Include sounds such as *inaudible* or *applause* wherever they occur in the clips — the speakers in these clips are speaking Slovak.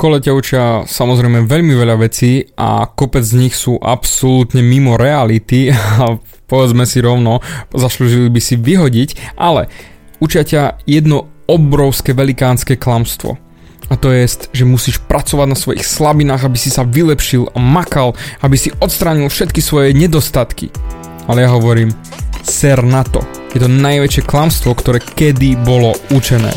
škole ťa učia samozrejme veľmi veľa vecí a kopec z nich sú absolútne mimo reality *laughs* a povedzme si rovno, zaslúžili by si vyhodiť, ale učia ťa jedno obrovské velikánske klamstvo. A to je, že musíš pracovať na svojich slabinách, aby si sa vylepšil a makal, aby si odstránil všetky svoje nedostatky. Ale ja hovorím, ser na to. Je to najväčšie klamstvo, ktoré kedy bolo učené.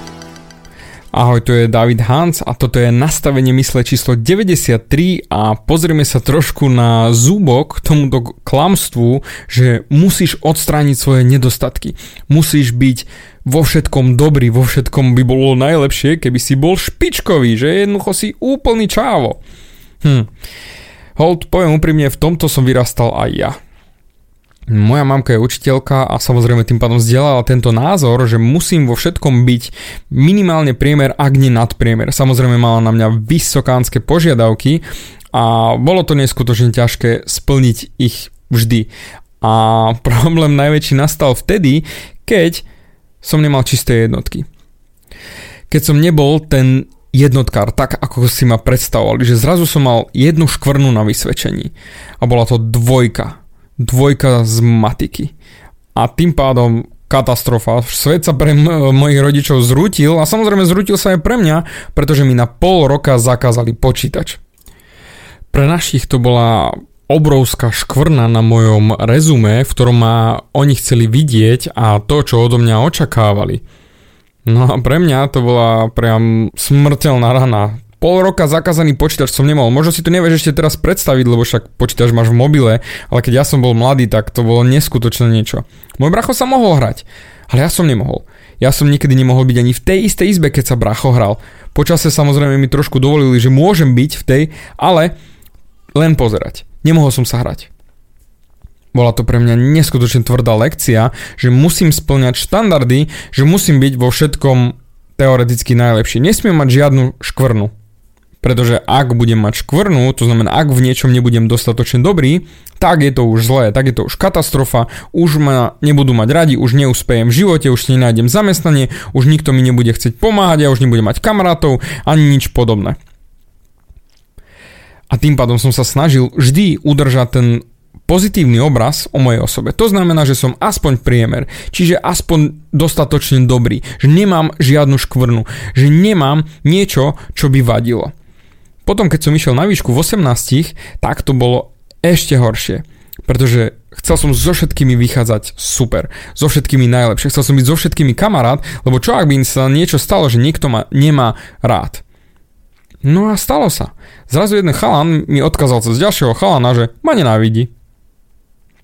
Ahoj, tu je David Hans a toto je nastavenie mysle číslo 93 a pozrieme sa trošku na zúbok tomuto klamstvu, že musíš odstrániť svoje nedostatky. Musíš byť vo všetkom dobrý, vo všetkom by bolo najlepšie, keby si bol špičkový, že jednoducho si úplný čávo. Hm. Hold, poviem úprimne, v tomto som vyrastal aj ja. Moja mamka je učiteľka a samozrejme tým pádom vzdelala tento názor, že musím vo všetkom byť minimálne priemer, ak nie nadpriemer. Samozrejme mala na mňa vysokánske požiadavky a bolo to neskutočne ťažké splniť ich vždy. A *laughs* problém najväčší nastal vtedy, keď som nemal čisté jednotky. Keď som nebol ten jednotkár, tak ako si ma predstavovali, že zrazu som mal jednu škvrnu na vysvedčení a bola to dvojka dvojka z matiky. A tým pádom katastrofa. Svet sa pre m- mojich rodičov zrútil a samozrejme zrútil sa aj pre mňa, pretože mi na pol roka zakázali počítač. Pre našich to bola obrovská škvrna na mojom rezume, v ktorom ma oni chceli vidieť a to, čo odo mňa očakávali. No a pre mňa to bola priam smrteľná rana pol roka zakázaný počítač som nemal. Možno si to nevieš ešte teraz predstaviť, lebo však počítač máš v mobile, ale keď ja som bol mladý, tak to bolo neskutočné niečo. Môj bracho sa mohol hrať, ale ja som nemohol. Ja som nikdy nemohol byť ani v tej istej izbe, keď sa bracho hral. Počase samozrejme mi trošku dovolili, že môžem byť v tej, ale len pozerať. Nemohol som sa hrať. Bola to pre mňa neskutočne tvrdá lekcia, že musím splňať štandardy, že musím byť vo všetkom teoreticky najlepší. Nesmiem mať žiadnu škvrnu. Pretože ak budem mať škvrnu, to znamená, ak v niečom nebudem dostatočne dobrý, tak je to už zlé, tak je to už katastrofa, už ma nebudú mať radi, už neúspejem v živote, už si nenájdem zamestnanie, už nikto mi nebude chcieť pomáhať, ja už nebudem mať kamarátov, ani nič podobné. A tým pádom som sa snažil vždy udržať ten pozitívny obraz o mojej osobe. To znamená, že som aspoň priemer, čiže aspoň dostatočne dobrý, že nemám žiadnu škvrnu, že nemám niečo, čo by vadilo. Potom, keď som išiel na výšku v 18, tak to bolo ešte horšie. Pretože chcel som so všetkými vychádzať super, so všetkými najlepšie, chcel som byť so všetkými kamarát, lebo čo ak by sa niečo stalo, že niekto ma nemá rád. No a stalo sa. Zrazu jeden chalan mi odkázal cez ďalšieho chalana, že ma nenávidí.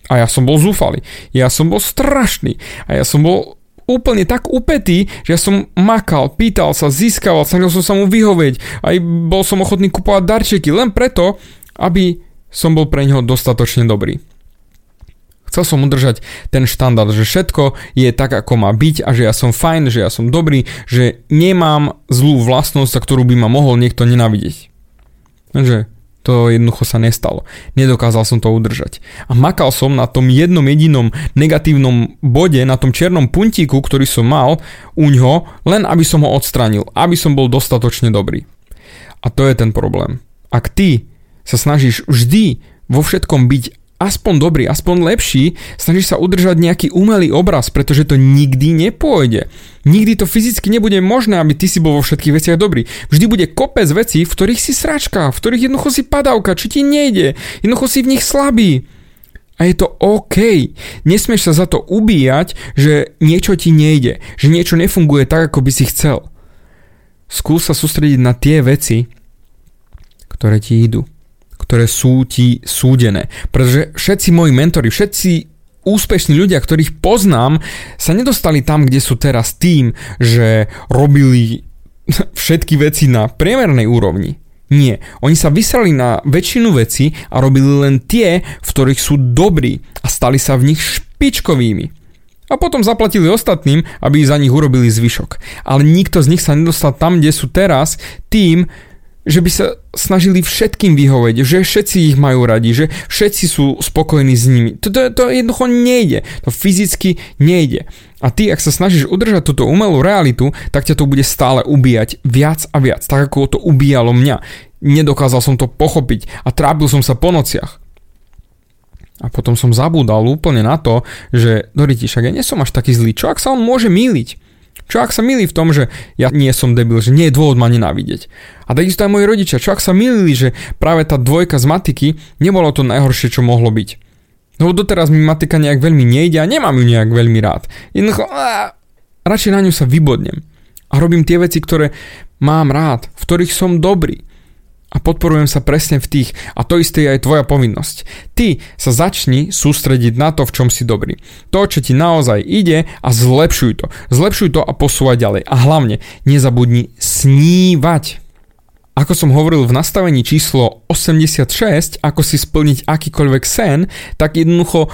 A ja som bol zúfalý. Ja som bol strašný. A ja som bol úplne tak upetý, že ja som makal, pýtal sa, získaval, snažil som sa mu vyhovieť, aj bol som ochotný kupovať darčeky, len preto, aby som bol pre neho dostatočne dobrý. Chcel som udržať ten štandard, že všetko je tak, ako má byť a že ja som fajn, že ja som dobrý, že nemám zlú vlastnosť, za ktorú by ma mohol niekto nenávidieť. Takže to jednoducho sa nestalo. Nedokázal som to udržať. A makal som na tom jednom jedinom negatívnom bode, na tom čiernom puntíku, ktorý som mal u ňo, len aby som ho odstranil, aby som bol dostatočne dobrý. A to je ten problém. Ak ty sa snažíš vždy vo všetkom byť aspoň dobrý, aspoň lepší, snažíš sa udržať nejaký umelý obraz, pretože to nikdy nepôjde. Nikdy to fyzicky nebude možné, aby ty si bol vo všetkých veciach dobrý. Vždy bude kopec vecí, v ktorých si sračka, v ktorých jednoducho si padavka, či ti nejde, jednoducho si v nich slabý. A je to OK. Nesmieš sa za to ubíjať, že niečo ti nejde, že niečo nefunguje tak, ako by si chcel. Skús sa sústrediť na tie veci, ktoré ti idú, ktoré sú ti súdené. Pretože všetci moji mentori, všetci úspešní ľudia, ktorých poznám, sa nedostali tam, kde sú teraz tým, že robili *laughs* všetky veci na priemernej úrovni. Nie, oni sa vysrali na väčšinu veci a robili len tie, v ktorých sú dobrí a stali sa v nich špičkovými. A potom zaplatili ostatným, aby za nich urobili zvyšok. Ale nikto z nich sa nedostal tam, kde sú teraz, tým, že by sa snažili všetkým vyhovieť, že všetci ich majú radi, že všetci sú spokojní s nimi. To, to, to jednoducho nejde. To fyzicky nejde. A ty, ak sa snažíš udržať túto umelú realitu, tak ťa to bude stále ubíjať viac a viac, tak ako to ubíjalo mňa. Nedokázal som to pochopiť a trápil som sa po nociach. A potom som zabúdal úplne na to, že Doriti, však ja nie som až taký zlý, čo ak sa on môže míliť? Čo ak sa milí v tom, že ja nie som debil, že nie je dôvod ma nenávidieť. A takisto aj moji rodičia, čo ak sa milili, že práve tá dvojka z matiky nebolo to najhoršie, čo mohlo byť. No doteraz mi matika nejak veľmi nejde a nemám ju nejak veľmi rád. Jednoducho, radšej na ňu sa vybodnem. A robím tie veci, ktoré mám rád, v ktorých som dobrý. A podporujem sa presne v tých. A to isté je aj tvoja povinnosť. Ty sa začni sústrediť na to, v čom si dobrý. To, čo ti naozaj ide a zlepšuj to. Zlepšuj to a posúvaj ďalej. A hlavne nezabudni snívať. Ako som hovoril v nastavení číslo 86, ako si splniť akýkoľvek sen, tak jednoducho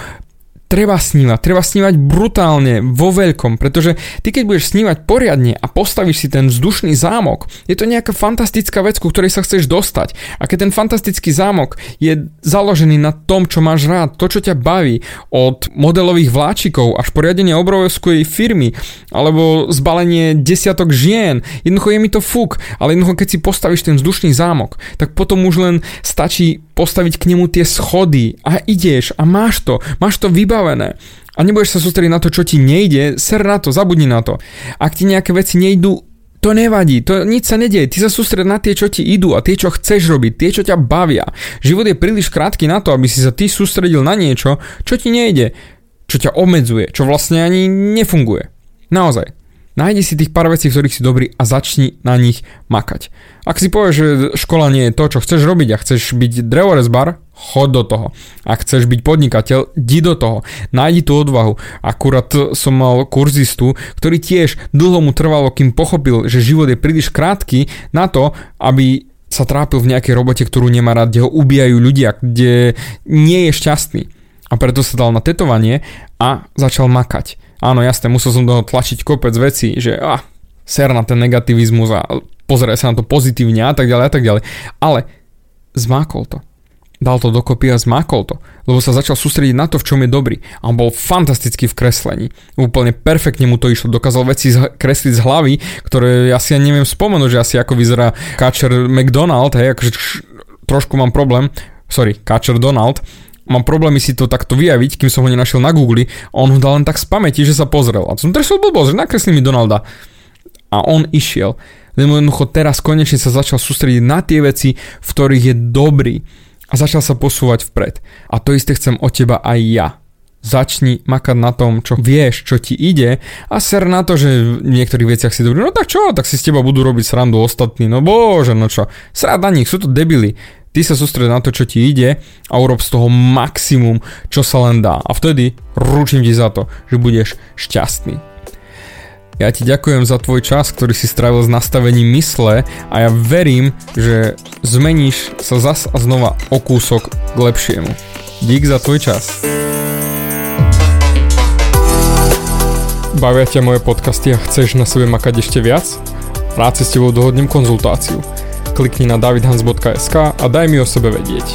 treba snívať, treba snívať brutálne, vo veľkom, pretože ty keď budeš snívať poriadne a postavíš si ten vzdušný zámok, je to nejaká fantastická vec, ku ktorej sa chceš dostať. A keď ten fantastický zámok je založený na tom, čo máš rád, to, čo ťa baví, od modelových vláčikov až poriadenie obrovskej firmy, alebo zbalenie desiatok žien, jednoducho je mi to fuk, ale jednoducho keď si postavíš ten vzdušný zámok, tak potom už len stačí postaviť k nemu tie schody a ideš a máš to, máš to vybavené. A nebudeš sa sústrediť na to, čo ti nejde, ser na to, zabudni na to. Ak ti nejaké veci nejdú, to nevadí, to nič sa nedieje. Ty sa sústred na tie, čo ti idú a tie, čo chceš robiť, tie, čo ťa bavia. Život je príliš krátky na to, aby si sa ty sústredil na niečo, čo ti nejde, čo ťa obmedzuje, čo vlastne ani nefunguje. Naozaj. Nájdi si tých pár vecí, v ktorých si dobrý a začni na nich makať. Ak si povieš, že škola nie je to, čo chceš robiť a chceš byť drevorezbar, chod do toho. Ak chceš byť podnikateľ, di do toho. Nájdi tú odvahu. Akurát som mal kurzistu, ktorý tiež dlho mu trvalo, kým pochopil, že život je príliš krátky na to, aby sa trápil v nejakej robote, ktorú nemá rád, kde ho ubijajú ľudia, kde nie je šťastný. A preto sa dal na tetovanie a začal makať Áno, jasne, musel som do tlačiť kopec vecí, že ah, ser na ten negativizmus a pozeraj sa na to pozitívne a tak ďalej a tak ďalej. Ale zmákol to. Dal to dokopy a zmákol to, lebo sa začal sústrediť na to, v čom je dobrý. A on bol fantastický v kreslení. Úplne perfektne mu to išlo. Dokázal veci kresliť z hlavy, ktoré ja si ja neviem spomenúť, že asi ako vyzerá Kačer McDonald, hej, akože trošku mám problém, sorry, Kačer Donald, mám problémy si to takto vyjaviť, kým som ho nenašiel na Google on ho dal len tak z pamäti, že sa pozrel. A som tresol blbosť, že nakreslí mi Donalda. A on išiel. Jednoducho teraz konečne sa začal sústrediť na tie veci, v ktorých je dobrý. A začal sa posúvať vpred. A to isté chcem od teba aj ja. Začni makať na tom, čo vieš, čo ti ide a ser na to, že v niektorých veciach si dobrý. No tak čo, tak si z teba budú robiť srandu ostatní. No bože, no čo. Srad na nich, sú to debily. Ty sa sústred na to, čo ti ide a urob z toho maximum, čo sa len dá. A vtedy ručím ti za to, že budeš šťastný. Ja ti ďakujem za tvoj čas, ktorý si strávil s nastavením mysle a ja verím, že zmeníš sa zas a znova o kúsok k lepšiemu. Dík za tvoj čas. Bavia ťa moje podcasty a chceš na sebe makať ešte viac? Rád si s tebou dohodnem konzultáciu klikni na davidhans.sk a daj mi o sebe vedieť.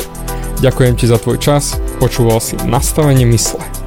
Ďakujem ti za tvoj čas, počúval si nastavenie mysle.